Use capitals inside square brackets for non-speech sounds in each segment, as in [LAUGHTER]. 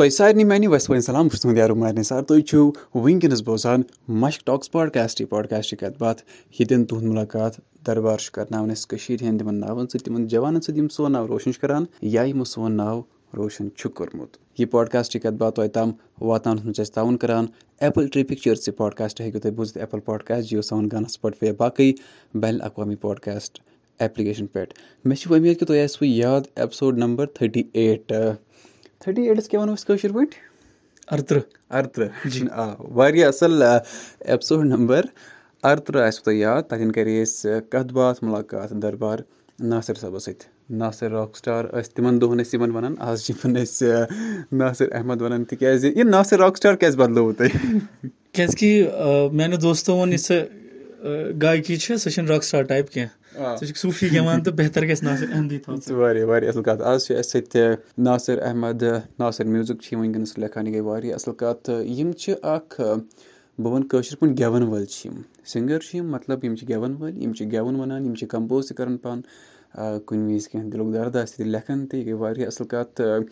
تۄہہِ سارنٕے میانہِ وسوٲنۍ سلام بہٕ چھُس تُہُنٛد یارو مارنہِ سار تُہۍ چھِو وٕنکیٚنَس بوزان مشک ٹاکٕس پاڈکاسٹٕے پاڈکاسٹٕچ کَتھ باتھ ییٚتٮ۪ن تُہُنٛد مُلاقات، دربار چھُ کَرناوان أسۍ کٔشیٖرِ ہِنٛدۍ تِمَن ناوَن سۭتۍ، تِمَن جوانَن سۭتۍ، یِم سون ناو روشَن چھِ کَران یا یِمو سون ناو روشَن چھُ کوٚرمُت۔ یہِ پاڈکاسٹٕچ کَتھ باتھ تۄہہِ تام واتناونَس منٛز چھِ أسۍ تعاوُن کَران۔ ایپٕل ٹرٛی پِکچٲرٕس یہِ پاڈکاسٹ ہیٚکِو تُہۍ بوٗزِتھ۔ ایپٕل پاڈکاسٹ جِیو ساوُن گانا سٕپاٹفاے یا باقٕے بین الاقوامی پاڈکاسٹ ایپلِکیشَن پٮ۪ٹھ مےٚ چھِ وۄمید کہِ تۄہہِ آسوٕ یاد ایپِسوڈ نمبر تھٔٹی ایٹ۔ تھٔٹی ایٹَس کیٛاہ وَنو أسۍ کٲشِر پٲٹھۍ اَرتٕرٛہ اَرتٕرٛہ آ واریاہ اَصٕل ایپِسوڈ نمبر اَرتٕرٛہ آسِوٕ تۄہہِ یاد تَتٮ۪ن کَرے اَسہِ کَتھ باتھ مُلاقات دربار ناصِر صٲبَس سۭتۍ ناصِر راک سِٹار ٲسۍ تِمَن دۄہَن ٲسۍ یِمَن وَنان آز چھِ یِمَن أسۍ ناصِر احمد وَنان تِکیٛازِ یہِ ناصِر راک سِٹار کیٛازِ بَدلووُ تۄہہِ کیٛازِکہِ میٛانیو دوستو ووٚن یہِ سۄ گایکی چھِ سۄ چھَنہٕ راک سِٹار ٹایپ کینٛہہ سۄ چھِ صوٗفی گٮ۪وان تہٕ بہتر گژھِ ناصِر تھاوُن [LAUGHS] واریاہ واریاہ اَصٕل کَتھ آز چھِ اَسہِ سۭتۍ ناصِر احمد ناصِر میوٗزِک چھِ یِم وٕنکیٚنَس لیکھان یہِ گٔے واریاہ اَصٕل کَتھ تہٕ یِم چھِ اَکھ بہٕ وَنہٕ کٲشِر پٲٹھۍ گٮ۪وَن وٲلۍ چھِ یِم سِنٛگَر چھِ یِم مطلب یِم چھِ گٮ۪وَن وٲلۍ یِم چھِ گٮ۪وُن وَنان یِم چھِ کَمپوز تہِ کَران پانہٕ کُنہِ وِزِ کینٛہہ دِلُک دَرد آسہِ تہِ لیکھان تہِ یہِ گٔے واریاہ اَصٕل کَتھ تہٕ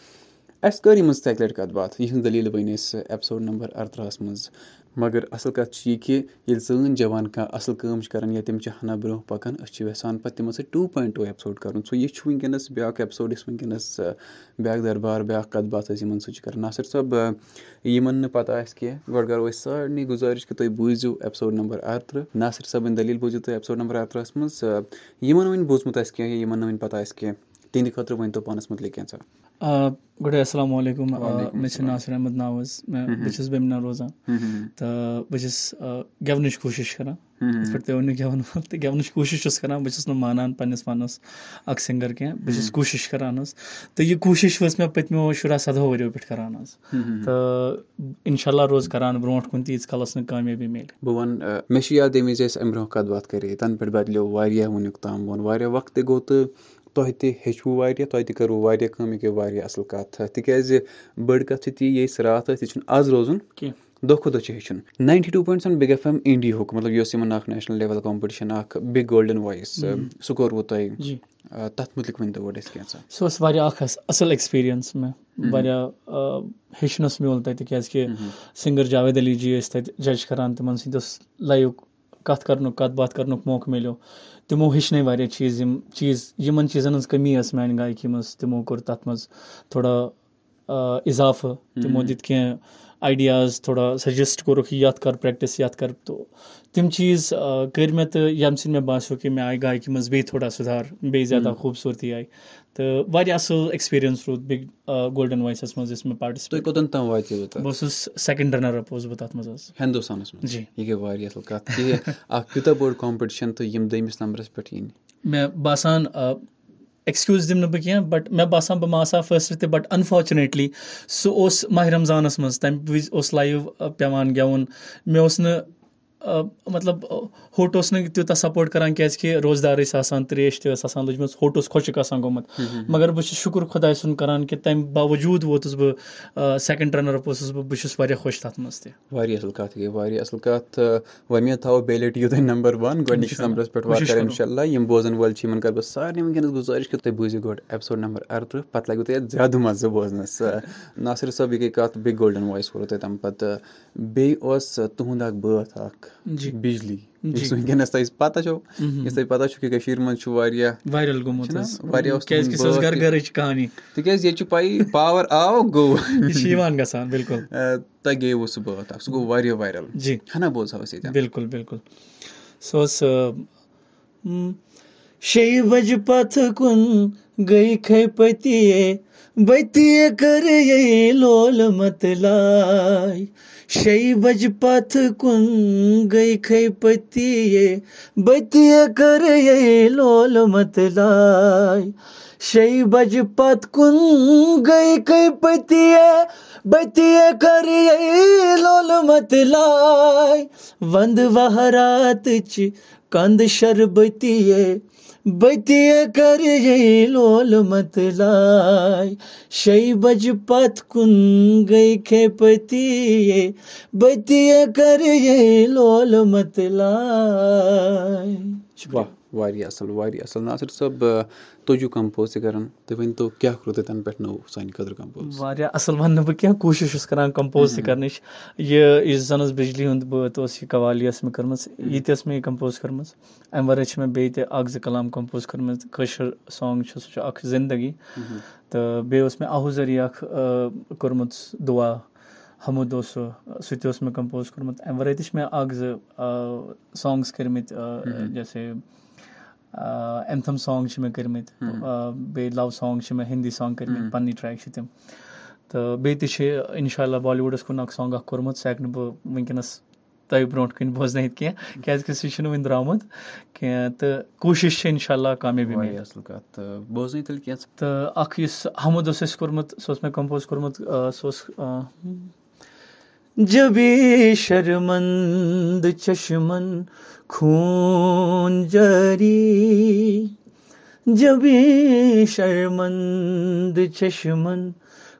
اَسہِ کٔر یِمَن سۭتۍ اَکہِ لَٹہِ کَتھ باتھ یِہٕنٛز دٔلیٖل ؤنۍ اَسہِ ایپِسوڈ نمبر اَرتٕرٛہَس منٛز۔ مگر اَصٕل کَتھ چھِ یہِ کہِ ییٚلہِ سٲنۍ جوان کانٛہہ اَصٕل کٲم چھِ کَران یا تِم چھِ ہنا برونٛہہ پَکان، أسۍ چھِ یَژھان پَتہٕ تِمَن سۭتۍ ٹوٗ پویِنٛٹ ٹوٗ ایپِسوڈ کَرُن۔ سو یہِ چھُ وٕنکیٚنَس بیٛاکھ ایپِسوڈ یُس وٕنکیٚنَس بیٛاکھ دربار، بیٛاکھ کَتھ باتھ أسۍ یِمَن سۭتۍ چھِ کَران۔ ناصِر صٲب یِمَن نہٕ پَتہ آسہِ کینٛہہ، گۄڈٕ کَرو أسۍ سارنٕے گُزٲرِش کہِ تُہۍ بوٗزِو ایپِسوڈ نمبر اَرتٕرٛہ ناصِر صٲبٕنۍ دٔلیٖل بوٗزِو تُہۍ ایپِسوڈ نمبر اَرتٕرٛہَس منٛز۔ یِمَن وۄنۍ بوٗزمُت آسہِ کینٛہہ یا یِمَن نہٕ وٕنہِ پَتہ آسہِ کینٛہہ؟ تِہنٛدِ خٲطرٕ ؤنۍتو پانَس مُتعلِق کینٛژھا۔ گۄڈے اَسَلامُ علیکُم. چھِ ناصِر احمد ناو حظ مےٚ بہٕ چھُس بیمنا روزان تہٕ بہٕ چھُس گٮ۪ونٕچ کوٗشِش کَران تہٕ گٮ۪ونٕچ کوٗشِش کَران بہٕ چھُس نہٕ مانان پنٛنِس پانَس اَکھ سِنٛگَر کینٛہہ بہٕ چھُس کوٗشِش کَران تہٕ یہِ کوٗشِش ٲس مےٚ پٔتمیو شُراہ سَدہو ؤرِیو پٮ۪ٹھ کَران تہٕ اِنشاء اللہ روزٕ کَران برونٛٹھ کُن ییٖتِس کالَس نہٕ کامیٲبی میلہِ بہٕ وَنہٕ مےٚ یاد وِزِ کَتھ باتھ کَرے تَنہٕ پٮ۪ٹھ بَدلیو وٕنیُک تام وقت گوٚو تہٕ تۄہہِ تہِ ہیٚچھوٕ واریاہ تۄہہِ تہِ کٔروٕ واریاہ کٲم یہِ گٔے واریاہ اَصٕل کَتھ۔ تِکیٛازِ بٔڑ کَتھ چھِ تی یہِ أسۍ راتھ ٲسۍ یہِ چھُنہٕ آز روزُن کینٛہہ۔ دۄہ کھۄتہٕ دۄہ چھُ ہیٚچھُن۔ Ninety two point seven big F M اِنڈیہُک مطلب یۄس یِمَن اَکھ نیشنَل لیوَل کَمپِٹِشَن اَکھ بِگ گولڈَن وایِس سُہ کوٚروٕ تۄہہِ تَتھ مُتعلِق ؤنۍتو گۄڈٕ اَسہِ کینٛژھا؟ سُہ اوس واریاہ اَکھ اَصٕل ایٚکٕسپیٖریَنٕس مےٚ واریاہ ہیٚچھنَس میوٗل تَتہِ کیٛازِکہِ سِنٛگَر جاوید علی جی ٲسۍ تَتہِ جَج کَران تِمَن سۭتۍ اوس لایِو کَتھ کَرنُک، کَتھ باتھ کَرنُک موقعہٕ مِلیو۔ تِمو ہیٚچھنٲے واریاہ چیٖز، یِم چیٖز، یِمَن چیٖزَن ہٕنٛز کٔمی ٲس میٛانہِ گایکی منٛز، تِمو کوٚر تَتھ منٛز تھوڑا اِضافہٕ تِمو دِتۍ کینٛہہ آیڈِیاز تھوڑا سَجَسٹ کوٚرُکھ یَتھ کَر پرٛٮ۪کٹِس یَتھ کَر تو تِم چیٖز کٔرۍ مےٚ تہٕ ییٚمہِ سۭتۍ مےٚ باسیو کہِ مےٚ آیہِ گایکی منٛز بیٚیہِ تھوڑا سُدھار بیٚیہِ زیادٕ خوٗبصوٗرتی آیہِ تہٕ واریاہ اَصٕل ایٚکٕسپیٖریَنٕس روٗد بِگ گولڈَن وایسَس منٛز یُس مےٚ پاٹِسِپیٹ کوٚتَن تام واتیوٕ بہٕ اوسُس سیٚکَنٛڈ رَنَر اَپ اوسُس بہٕ تَتھ منٛز حظ ہِندُستانَس منٛز جی۔ یہِ گٔے واریاہ اَصٕل کَتھ کہِ اَکھ تیوٗتاہ بوٚڑ کَمپِٹِشَن تہٕ یِم دٔیمِس نمبرَس پٮ۪ٹھ یِنۍ مےٚ باسان ایٚکٕسکیوٗز دِمہٕ نہٕ بہٕ کینٛہہ بَٹ مےٚ باسان بہٕ ما آسہٕ ہا فٔسٹ تہِ بَٹ اَنفارچُنیٹلی سُہ اوس ماہِ رمضانَس منٛز، تَمہِ وِزِ اوس لایِو پیٚوان گیٚوُن مےٚ اوس نہٕ مطلب ہوٚٹ اوس نہٕ تیوٗتاہ سَپوٹ کَران کیٛازِکہِ روزدار ٲسۍ آسان ترٛیش تہِ ٲس آسان لٔجمٕژ ہوٚٹ اوس خۄشِک آسان گوٚمُت مگر بہٕ چھُس شُکُر خۄداے سُنٛد کَران کہِ تَمہِ باوجوٗد ووتُس بہٕ سیٚکَنٛڈ رَنَر اَپ اوسُس بہٕ بہٕ چھُس واریاہ خۄش تَتھ منٛز تہِ واریاہ اَصٕل کَتھ گٔے واریاہ اَصٕل کَتھ وۄمید تھاوَو بیٚیہِ لَٹہِ یِیِو تُہۍ نمبر وَن۔ گۄڈٕنِکِس نمبرَس پٮ۪ٹھ واتہِ اِنشاء اللہ یِم بوزَن وٲلۍ چھِ یِمَن کَرٕ بہٕ سارنٕے وٕنکیٚنَس گُزٲرِش کہِ تُہۍ بوٗزِو گۄڈٕ ایپِسوڈ نمبر اَرتٕرٛہ پَتہٕ لَگوٕ تۄہہِ اَتھ زیادٕ مَزٕ بوزنَس ناصِر صٲب یہِ گٔے کَتھ بِگ گولڈَن وایِس کوٚروٕ تۄہہِ تَمہِ پَتہٕ۔ بیٚیہِ اوس تُہُنٛد اَکھ بٲتھ اَکھ بِجلی۔ یُس وٕنکیٚنَس تۄہہِ پَتہ چھو واریاہ وایرَل گوٚمُت تِکیازِ ییٚتہِ چھُ پَیی پاوَر آو گوٚو۔ یہِ چھِ یِوان گژھان بِلکُل۔ تۄہہِ گٔیوٕ سُہ بٲتھ اَکھ سُہ گوٚو واریاہ وایرَل۔ جی۔ ہنا بوزہاو أسۍ ییٚتہِ۔ بِلکُل بِلکُل۔ سُہ اوس شیٚیہِ بَجہِ پَتہٕ کُن گٔے کھے پٔتی بٔتی کٔر لول مَتلاے شیٚیہِ بَجہِ پَتہٕ کُن گٔے کھے پٔتی بٔتی کٔر لول مت مَتلاے شیٚیہِ بَجہِ پَتہٕ کُن گٔے کھے پٔتی بٔتی کٔر لول مت لائی۔ مَتلاے وَندٕ وہراتٕچ کَندٕ شربٔتی بٔتی کَر لول مت لائے شی بج پت کن گئی کھے پٔتی کر کَر لول لائے واہ۔ واریاہ اَصٕل واریاہ اَصٕل۔ ناصِر صٲب تُہۍ چھِو کَمپوز تہِ کَران تُہۍ ؤنۍتو کیٛاہ کوٚروٕ تۄہہِ تَنہٕ پٮ۪ٹھ نوٚو سانہِ خٲطرٕ کَمپوز؟ واریاہ اَصٕل وَنہٕ نہٕ بہٕ کینٛہہ کوٗشِش چھُس کَران کَمپوز تہِ کَرنٕچ۔ یہِ یُس زَن حظ بِجلی ہُنٛد بٲتھ اوس یہِ قوالی ٲس مےٚ کٔرمٕژ یہِ تہِ ٲس مےٚ یہِ کَمپوز کٔرمٕژ۔ اَمہِ وَرٲے چھِ مےٚ بیٚیہِ تہِ اَکھ زٕ کَلام کَمپوز کٔرمٕژ۔ کٲشُر سانٛگ چھُ سُہ چھُ اَکھ زِندگی۔ تہٕ بیٚیہِ اوس مےٚ آہوٗ ذٔریعہِ اَکھ کوٚرمُت دُعا۔ حمُد اوس سُہ سُہ تہِ اوس مےٚ کَمپوز کوٚرمُت اَمہِ وَرٲے تہِ چھِ مےٚ اَکھ زٕ سانٛگٕس کٔرمٕتۍ جیسے ایٚنتھَم سانٛگ چھِ مےٚ کٔرمٕتۍ بیٚیہِ لَو سانٛگ چھِ مےٚ ہِندی سانٛگ کٔرمٕتۍ پَننی ٹرٛیک چھِ تِم۔ تہٕ بیٚیہِ اِنشاء اللہ بالی وُڈَس کُن اَکھ سانٛگ اَکھ کوٚرمُت سُہ ہٮ۪کہٕ نہٕ بہٕ وٕنکٮ۪نَس تۄہہِ برونٛٹھ کُن بوزنٲیِتھ کینٛہہ کیٛازِکہِ سُہ چھُنہٕ وٕنہِ درٛامُت کینٛہہ۔ تہٕ کوٗشِش چھِ اِنشاء اللہ کامیٲبی اَصٕل کَتھ تہٕ بوزنٲیِو تیٚلہِ کینٛژھ تہٕ اَکھ یُس حمُد اوس اَسہِ کوٚرمُت سُہ اوس مےٚ کَمپوز کوٚرمُت سُہ اوس جبی شرمند چشمن خوٗن جاری۔ جبی شرمند چشمن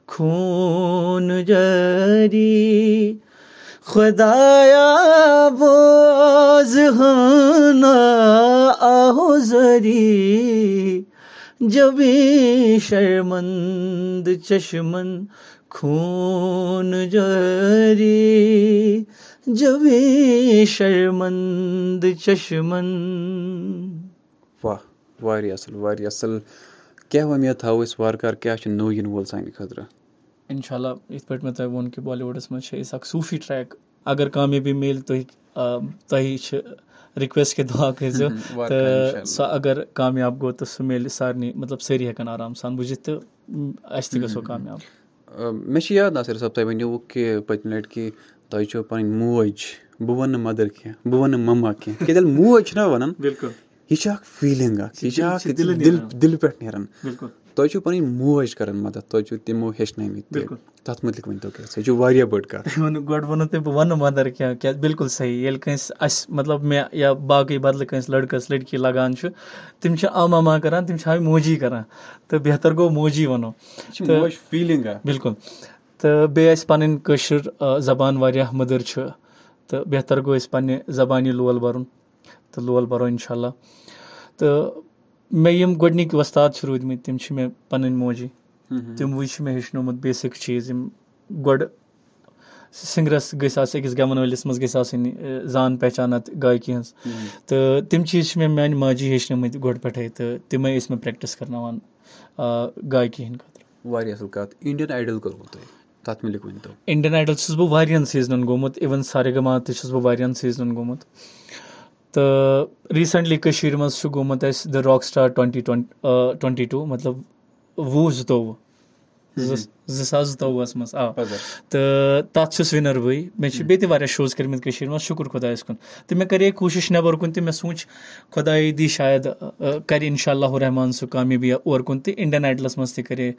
خوٗن جاری۔ خۄدایا بوز ہنا آہو جبی شرمند چشمن خوٗن جاری جبی شرمند چشمن واہ واریاہ اَصٕل واریاہ اَصٕل۔ کیٛاہ وۄمید تھاوو أسۍ وارٕ کارٕ؟ کیٛاہ چھُ نوٚو یِنہٕ وول سانہِ خٲطرٕ اِنشاء اللہ یِتھ پٲٹھۍ مےٚ تۄہہِ ووٚن کہِ بالی وُڈَس منٛز چھِ أسۍ اَکھ صوٗفی ٹرٛیک۔ اگر کامیٲبی میلہِ تُہۍ تۄہہِ چھِ رِکویسٹ کہِ دُعا کٔرۍزیو تہٕ سۄ اگر کامیاب گوٚو تہٕ سُہ میلہِ سارنٕے مطلب سٲری ہٮ۪کَن آرام سان بوٗزِتھ تہٕ اَسہِ تہِ گژھو کامیاب۔ مےٚ چھِ یاد ناصِر صٲب تۄہہِ ؤنِو کہِ پٔتمہِ لَٹہِ کہِ تۄہہِ چھو پَنٕنۍ موج بہٕ وَنہٕ نہٕ مَدَر کینٛہہ بہٕ وَنہٕ مَما کینٛہہ۔ [LAUGHS] کیٛازِ ییٚلہِ موج چھِنہ وَنان یہِ چھِ اَکھ فیٖلِنٛگ اَکھ یہِ چھِ اَکھ دِلہِ پٮ۪ٹھ نیران۔ تۄہہِ چھُو پَنٕنۍ موج کَران مَدَد تۄہہِ چھُو تِمو ہیٚچھنٲومٕتۍ تَتھ مُتعلِق ؤنۍتو کیٛاہ سۄ چھِ واریاہ بٔڑ کَتھ۔ [LAUGHS] گۄڈٕ ووٚنوُ تۄہہِ بہٕ وَنہٕ مَدَر کیٛازِ بِلکُل صحیح ییٚلہِ کٲنٛسہِ اَسہِ مطلب مےٚ یا باقٕے بَدلہٕ کٲنٛسہِ لٔڑکَس لٔڑکی لَگان چھُ تِم چھِ آ ماما کَران تِم چھِ ہاے موجی کَران۔ تہٕ بہتر گوٚو موجی وَنو۔ فیٖلِنٛگ بِلکُل۔ تہٕ بیٚیہِ اَسہِ پَنٕنۍ کٲشِر زبان واریاہ مٔدٕر چھِ۔ تہٕ بہتر گوٚو أسۍ پنٛنہِ زبانہِ لول بَرُن۔ تہٕ لول بَرو اِنشاء اللہ تہٕ مےٚ یِم گۄڈنِکۍ وۄستاد چھِ روٗدۍمٕتۍ تِم چھِ مےٚ پَنٕنۍ موجی تِموٕے چھِ مےٚ ہیٚچھنومُت بیسِک چیٖز یِم گۄڈٕ سِنٛگرَس گٔژھۍ آسٕنۍ أکِس گٮ۪وَن وٲلِس منٛز گژھِ آسٕنۍ زان پہچان اَتھ گایکی ہٕنٛز۔ تہٕ تِم چیٖز چھِ مےٚ میٛانہِ ماجی ہیٚچھنٲومٕتۍ گۄڈٕ پٮ۪ٹھَے تہٕ تِمَے ٲسۍ مےٚ پرٛٮ۪کٹِس کَرناوان گایکی ہِنٛدۍ خٲطرٕ۔ واریاہ اَصٕل کَتھ۔ اِنڈیَن آیڈَل کوٚروٕ تۄہہِ؟ تَتھ اِنڈیَن آیڈَل چھُس بہٕ واریاہَن سیٖزنَن گوٚمُت اِوٕن سارگما تہِ چھُس بہٕ واریاہَن سیٖزنَن گوٚمُت۔ تہٕ ریٖسنٛٹلی کٔشیٖرِ منٛز چھُ گوٚمُت اَسہِ the rock star twenty twenty two مطلب وُہ زٕتووُہ زٕ زٕ ساس زٕتووُہَس منٛز آ. تہٕ تَتھ چھُس وِنَر بٕے. مےٚ چھِ بیٚیہِ تہِ واریاہ شوز کٔرمٕتۍ کٔشیٖرِ منٛز شُکُر خۄدایَس کُن. تہٕ مےٚ کَرے کوٗشِش نٮ۪بَر کُن تہِ مےٚ سوٗنٛچ خۄداے دی شاید کَرِ اِنشاء اللہ رحمان سُہ کامیٲبی اور کُن تہِ اِنڈیَن آیڈلَس منٛز تہِ کَرے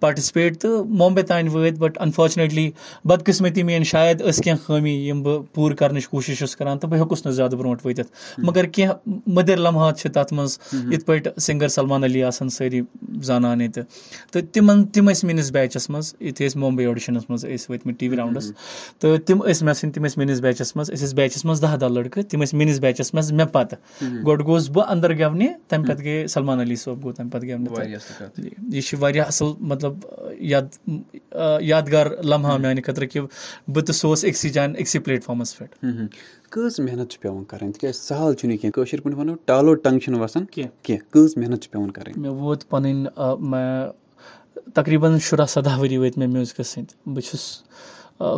پاٹِسِپیٹ تہٕ ممبے تانۍ وٲتۍ بَٹ اَنفارچُنیٹلی بَدقٕسمٔتی میٛٲنۍ شاید ٲس کینٛہہ خٲمی یِم بہٕ پوٗرٕ کَرنٕچ کوٗشِش چھُس کَران تہٕ بہٕ ہیوٚکُس نہٕ زیادٕ برونٛٹھ وٲتِتھ. مگر کینٛہہ مٔدٕر لمحات چھِ تَتھ منٛز یِتھ پٲٹھۍ سِنٛگَر سَلمان علی آسان سٲری زانان ییٚتہِ تہٕ تِمَن تِم ٲسۍ میٛٲنِس بیچَس منٛز یُتھُے أسۍ ممبے آڈِشَنَس منٛز ٲسۍ وٲتۍمٕتۍ ٹی وی راوُنٛڈَس۔ تہٕ تِم ٲسۍ مےٚ سٕنٛدۍ تِم ٲسۍ میٛٲنِس بیچَس منٛز أسۍ ٲسۍ بیچَس منٛز دَہ دَہ لٔڑکہٕ تِم ٲسۍ میٛٲنِس بیچَس منٛز مےٚ پَتہٕ۔ گۄڈٕ گوٚوُس بہٕ اَنٛدَر گٮ۪ونہِ تَمہِ پَتہٕ گٔے سَلمان علی صٲب گوٚو تَمہِ پَتہٕ گٮ۪ونہِ یہِ چھِ واریاہ اَصٕل مطلب یاد یادگار لمحہ میٛانہِ خٲطرٕ کہِ بہٕ تہٕ سُہ اوس أکسٕے جایہِ أکسٕے پلیٹ فارمَس پٮ۪ٹھ کۭژ محنت چھِ پٮ۪وان کَرٕنۍ؟ تِکیٛازِ سَہل چھُنہٕ کینٛہہ۔ کٲشِر پٲٹھۍ وَنو ٹالو ٹنٛگ چھِنہٕ وَسان کینٛہہ۔ کینٛہہ۔ کۭژ محنت چھِ پٮ۪وان کَرٕنۍ؟ مےٚ ووت پَنٕنۍ تقریٖباً شُراہ سَداہ ؤری وٲتۍ مےٚ میوٗزکَس سۭتۍ بہٕ چھُس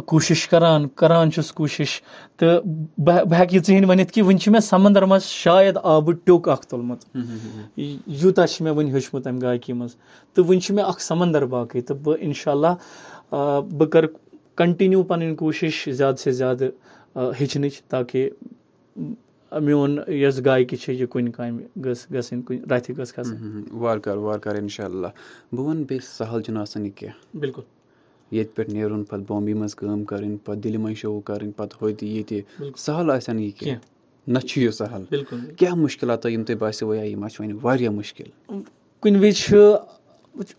کوٗشِش کَران کَران چھُس کوٗشِش۔ تہٕ بہٕ بہٕ ہٮ۪کہٕ یہِ ژٕ ہِنٛدۍ ؤنِتھ کہِ وٕنہِ چھِ مےٚ سَمنٛدر منٛز شاید آبہٕ ٹیوٚک اَکھ تُلمُت۔ یوٗتاہ چھِ مےٚ وٕنہِ ہیوٚچھمُت اَمہِ گایکی منٛز۔ تہٕ وٕنہِ چھُ مےٚ اَکھ سَمنٛدر باقٕے۔ تہٕ بہٕ اِنشاء اللہ بہٕ کَرٕ کَنٹِنیوٗ پَنٕنۍ کوٗشِش زیادٕ سے زیادٕ ہیٚچھنٕچ تاکہِ میون یۄس گایکی چھِ یہِ کُنہِ کامہِ گٔژھ گژھٕنۍ کُنہِ رَتھِ گٔژھ گژھٕنۍ۔ وارٕ کارٕ وارٕ کارٕ اِنشاء اللہ بہٕ وَنہٕ بیٚیہِ سَہل چھُنہٕ آسان یہِ کینٛہہ۔ بِلکُل۔ ییٚتہِ پٮ۪ٹھ نیرُن پَتہٕ بامبے منٛز کٲم کَرٕنۍ پَتہٕ دِلہِ منٛز شو کَرٕنۍ پَتہٕ ہوتہِ ییٚتہِ۔ سَہل آسہِ نہٕ یہِ کینٛہہ۔ نہ چھُ یہِ سَہل۔ بِلکُل۔ کیٛاہ مُشکِلات یِم تۄہہِ باسیو یا یِم چھِ وۄنۍ واریاہ مُشکِل۔ کُنہِ وِزِ چھُ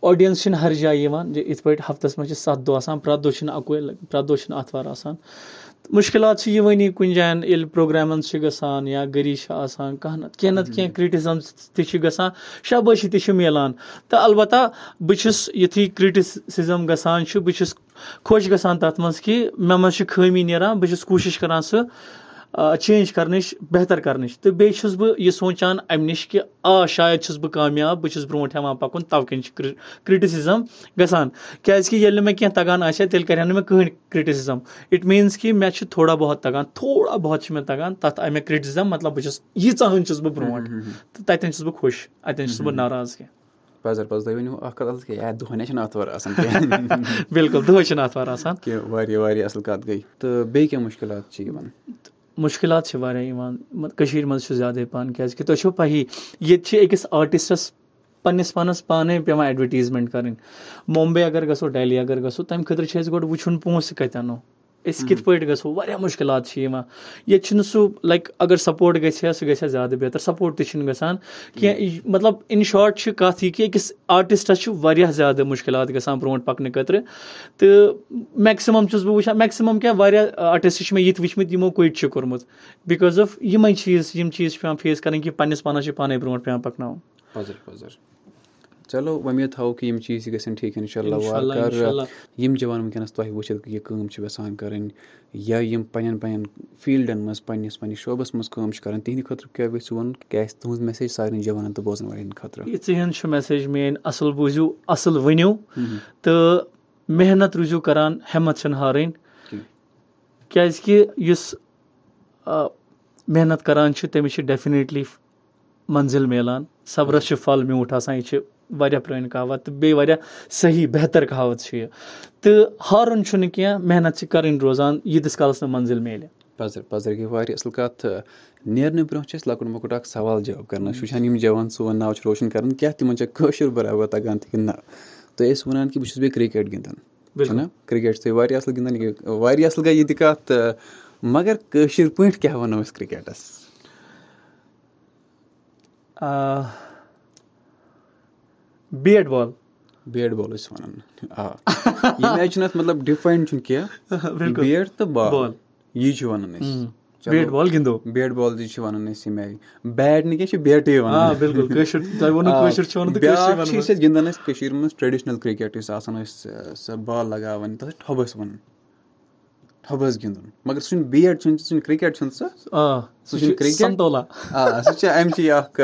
آڈینس چھِنہٕ ہر جایہِ یِوان یِتھ پٲٹھۍ ہفتس منٛز چھِ سَتھ دۄہ آسان پرٛٮ۪تھ دۄہ چھِنہٕ اَکوے پرٛٮ۪تھ دۄہ چھِنہٕ آتھوار آسان۔ مُشکِلات چھِ یِوٲنی کُنہِ جایَن ییٚلہِ پروگرامَن چھِ گژھان یا گٔری چھِ آسان کانٛہہ نَتہٕ کینٛہہ نَتہٕ کینٛہہ کِرٛٹِزَم تہِ چھِ گژھان شابٲشی تہِ چھِ مِلان تہٕ البتہ بہٕ چھُس یُتھُے کِرٛٹِسِزم گژھان چھُ بہٕ چھُس خۄش گژھان تَتھ منٛز کہِ مےٚ منٛز چھِ خٲمی نیران بہٕ چھُس کوٗشِش کَران سُہ چینٛج کَرنٕچ بہتر کَرنٕچ۔ تہٕ بیٚیہِ چھُس بہٕ یہِ سونٛچان اَمہِ نِش کہِ آ شاید چھُس بہٕ کامیاب بہٕ چھُس برونٛٹھ ہٮ۪وان پَکُن تَوٕ کِنۍ چھِ کِرٛٹِسِزم گژھان۔ کیٛازِکہِ ییٚلہِ نہٕ مےٚ کینٛہہ تَگان آسہِ ہا تیٚلہِ کَرِ ہا نہٕ مےٚ کٕہٕنۍ کِرٛٹِسِزم اِٹ میٖنٕز کہِ مےٚ چھُ تھوڑا بہت تَگان تھوڑا بہت چھُ مےٚ تَگان تَتھ آیہِ مےٚ مطلب بہٕ چھُس ییٖژاہ ہن چھُس بہٕ برونٛٹھ۔ تہٕ تَتٮ۪ن چھُس بہٕ خۄش اَتٮ۪ن چھُس بہٕ ناراض کینٛہہ۔ [LAUGHS] بِلکُل دۄہے چھِنہٕ آتھوار آسان۔ مُشکِلات چھِ واریاہ یِوان کٔشیٖرِ منٛز چھُ زیادَے پَہَن کیٛازِکہِ تۄہہِ چھو پَیی ییٚتہِ چھِ أکِس آٹِسٹَس پنٛنِس پانَس پانَے پیٚوان ایڈوَٹیٖزمٮ۪نٛٹ کَرٕنۍ اگر گژھو ڈہلی اگر گژھو تَمہِ خٲطرٕ چھِ اَسہِ گۄڈٕ وٕچھُن پونٛسہٕ کَتہِ اَنو أسۍ کِتھ پٲٹھۍ گژھو واریاہ مُشکِلات چھِ یِوان ییٚتہِ چھُنہٕ سُہ لایک اگر سپوٹ گژھِ ہا سُہ گژھِ ہا زیادٕ بہتر۔ سپوٹ تہِ چھُنہٕ گژھان کینٛہہ مطلب اِن شاٹ چھِ کَتھ یہِ کہِ أکِس آرٹِسٹَس چھُ واریاہ زیادٕ مُشکِلات گژھان برونٛٹھ پَکنہٕ خٲطرٕ تہٕ میکسِمَم چھُس بہٕ وٕچھان میکسِمَم کیٛاہ واریاہ آرٹِسٹ چھِ مےٚ یِتھ وٕچھمٕتۍ یِمو کُیِٹ چھُ کوٚرمُت۔ بِکاز آف یِمے چیٖز یِم چیٖز چھِ پیٚوان فیس کَرٕنۍ کہِ پَنٕنِس پانَس چھِ پانَے برونٛٹھ پیٚوان پَکناوُن چلو وۄمید تھاوو کہِ یِم چیٖز تہِ گژھن ٹھیٖک اِنشاء اللہ یِم جوان وٕنکیٚنَس تۄہہِ وٕچھِتھ یہِ کٲم چھِ یَژھان کَرٕنۍ یا یِم پنٕنٮ۪ن پنٕنٮ۪ن فیٖلڈَن منٛز پنٕنِس پنٕنِس شوبَس منٛز کٲم چھِ کَران تِہنٛدِ خٲطرٕ کیاہ گژھِ وَنُن کیٛاہ آسہِ تُہٕنٛز میسیج سارنٕے جوانَن تہٕ بوزَن والٮ۪ن خٲطرٕ؟ یِژٕے ہِنٛز چھِ میسیج میٲنۍ اَصٕل بوٗزِو اَصٕل ؤنِو تہٕ محنت روٗزِو کَران ہٮ۪مت چھَنہٕ ہارٕنۍ۔ کیٛازِکہِ یُس محنت کَران چھُ تٔمِس چھِ ڈٮ۪فِنِٹلی مٔنزِل مِلان صبرَس چھُ پھل میوٗٹھ آسان یہِ چھِ واریاہ پرٛٲنۍ کہاوت تہٕ بیٚیہِ واریاہ صحیح بہتر کہاوت چھِ یہِ۔ تہٕ ہارُن چھُنہٕ کینٛہہ محنت چھِ کَرٕنۍ روزان ییٖتِس کالَس نہٕ مٔنزِل میلہِ۔ پَزر پَزر گٔے واریاہ اَصٕل کَتھ نیرنہٕ برونٛہہ چھِ أسۍ لۄکُٹ مۄکُٹ اکھ سوال جواب کران أسۍ وٕچھان یِم جوان سون ناو چھُ روشَن کران کیٛاہ تِمن چھا کٲشُر برابر تَگان تہِ کِنہٕ نہ؟ تُہۍ ٲسۍ وَنان کہِ بہٕ چھُس بیٚیہِ کِرکٹ گِنٛدان نہ کِرکٹ چھِ تُہۍ واریاہ اَصٕل گِنٛدان یہِ واریاہ اَصٕل گٔے یہِ تہِ کَتھ مگر کٲشِر پٲٹھۍ کیٛاہ وَنو أسۍ کِرکَٹَس؟ Bat ball. بیٹ بال ٲسۍ وَنان. آ. ییٚمہِ آیہِ چھُنہٕ اَتھ مطلب ڈِفاین چھُنہٕ کیٚنٛہہ. بیٹ تہٕ بال. یی چھِ وَنان أسۍ. Bat ball گِنٛدو. بیٹ بال تہِ چھِ وَنان أسۍ ییٚمہِ آیہِ بیٹ نہٕ کینٛہہ چھِ بیٹٕے وَنان. بیٛاکھ چھِ أسۍ گِنٛدان ٲسۍ کٔشیٖر منٛز. ٹریڈِشنل کِرکٹ یُس آسان ٲسۍ سۄ بال لگاوان تَتھ ٲسۍ وَنان. ٹھۄبَس گِنٛدُن۔ مگر سُہ چھُنہٕ بیٹ چھُنہٕ سُہ چھُنہٕ کِرکٹ چھُنہٕ سُہ۔ سُہ چھُنہٕ کِرکٹ۔ آ سُہ چھُ اَمچی اکھ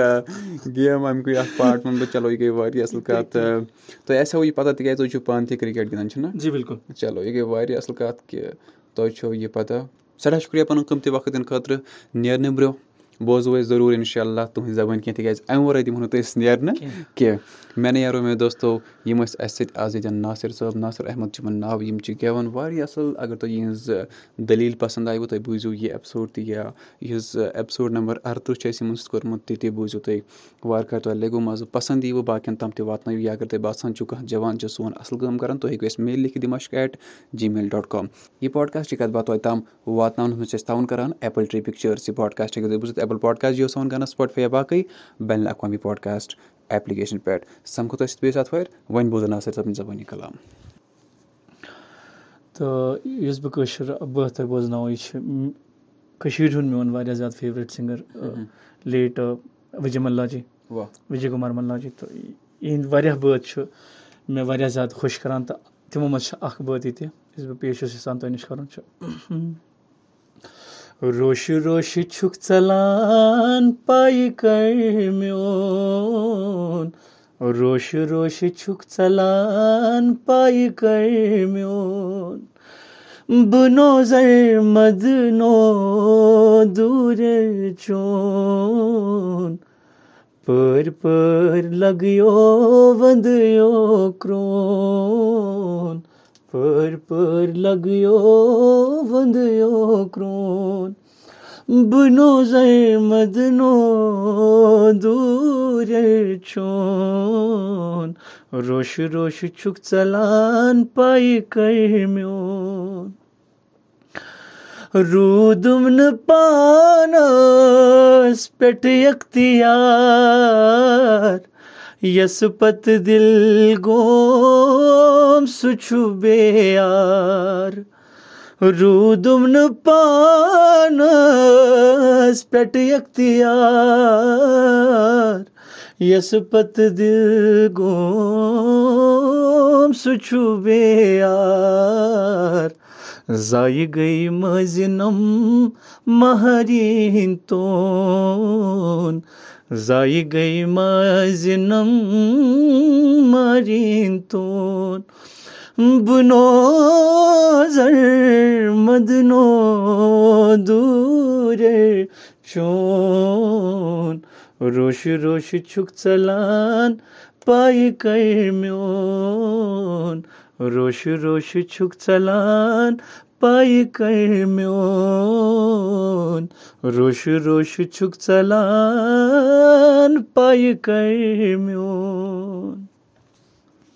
گیم اَمکُے اکھ پاٹ وَنہٕ بہٕ چلو یہِ گٔے واریاہ اَصٕل کَتھ۔ تۄہہِ آسیو یہِ پَتہ تِکیازِ تُہۍ چھِو پانہٕ تہِ کِرکٹ گِنٛدان چھُنہ جی بِلکُل۔ چلو یہِ گٔے واریاہ اَصٕل کَتھ کہِ تۄہہِ چھو یہِ پَتہ۔ سٮ۪ٹھاہ شُکریہ پَنُن قۭمتی وقت دِنہٕ خٲطرٕ۔ نیرنہٕ برونٛہہ۔ بوزو أسۍ ضروٗر اِنشاء اللہ تُہٕنٛزِ زَبٲنۍ کینٛہہ تِکیازِ اَمہِ وَرٲے دِمو نہٕ تُہۍ أسۍ نیرنہٕ کینٛہہ مےٚ نیرو مےٚ دوستو یِم ٲسۍ اَسہِ سۭتۍ آز ییٚتٮ۪ن ناصِر صٲب ناصِر احمد چھُ یِمَن ناو یِم چھِ گٮ۪وَن واریاہ اَصٕل اگر تۄہہِ یِہٕنٛز دٔلیٖل پَسنٛد آیوٕ تُہۍ بوٗزِو یہِ اٮ۪پِسوڈ تہِ یا یُس اٮ۪پِسوڈ نمبر اَرتٕرٛہ چھُ اَسہِ یِمَن سۭتۍ کوٚرمُت تہِ تہِ بوٗزِو تُہۍ وارٕ کارٕ تۄہہِ لَگوٕ مَزٕ پَسنٛد ییٖوٕ باقٕیَن تام تہِ واتنٲیِو یا اگر تۄہہِ باسان چھُو کانٛہہ جوان چھُ سون اَصٕل کٲم کَران تُہۍ ہیٚکِو اَسہِ میل لیکھِتھ دِماشک at G mile dot com یہِ پاڈکاسٹ چھِ کَتھ باتھ توتہِ تام واتناونَس منٛز چھِ أسۍ تاوُن کَران ایپٕل ٹرٛی پِکچٲرٕس یہِ پاڈکاسٹ ہیٚکِو تُہۍ بوٗزِتھ ایپٕل پاڈکاسٹ جیو سون گَنَس سٕپاٹفاے یا باقٕے بین الاقوامی پاڈکاسٹ ایپلِکیشَن پٮ۪ٹھ۔ سَمکھو تۄہہِ سۭتۍ بیٚیہِ ساتہٕ وۄنۍ بوزو ناصِر صٲبنہِ زبٲنی کلام۔ تہٕ یُس بہٕ کٲشُر بٲتھ تۄہہِ بوزناوو یہِ چھِ کٔشیٖرِ ہُنٛد میون واریاہ زیادٕ favourite singer late Vijay Mala ji Vijay Kumar Mala ji تہٕ یِہِنٛدۍ واریاہ بٲتھ چھُ مےٚ واریاہ زیادٕ خۄش کَران تہٕ تِمو منٛز چھِ اَکھ بٲتھ ییٚتہِ یُس بہٕ پیش چھُس یَژھان تۄہہِ نِش کَرُن چھُ۔ روش روش چھُکھ ژَلان پَیہِ کَر میون۔ روش روش چھُکھ ژَلان پَیہِ کَر میون۔ بہٕ نوزَر مَدٕ نو چون۔ پٲرۍ پٲرۍ لَگیو وَندٕیو کرٛون۔ پٲرۍ پٲرۍ لَگیو، وَندٕیو کرٛون۔ بہٕ نوزَر مَدٕ نو دوٗرِ چون۔ روش روش چھُکھ ژَلان پَیہِ کَر میون۔ روٗدُم نہٕ پانَس اختیار یس پت دل گوم سچو بے یار روٗدُم نہٕ پانَس پٮ۪ٹھ اختیار۔ یۄس پَتہٕ دِل گوم سُہ چھُ بے یار۔ ضایہِ گٔے مٲنٛزِنم مہریٖن تون۔ ضایہِ گٔے مٲنٛزِنم مہریٖن تون۔ بنو زر مدنو دور چون روش روش چھُکھ ژَلان پاے کر میون روش روش چھُکھ ژَلان پاے کر میون روش روش چھُکھ ژَلان پاے کر میون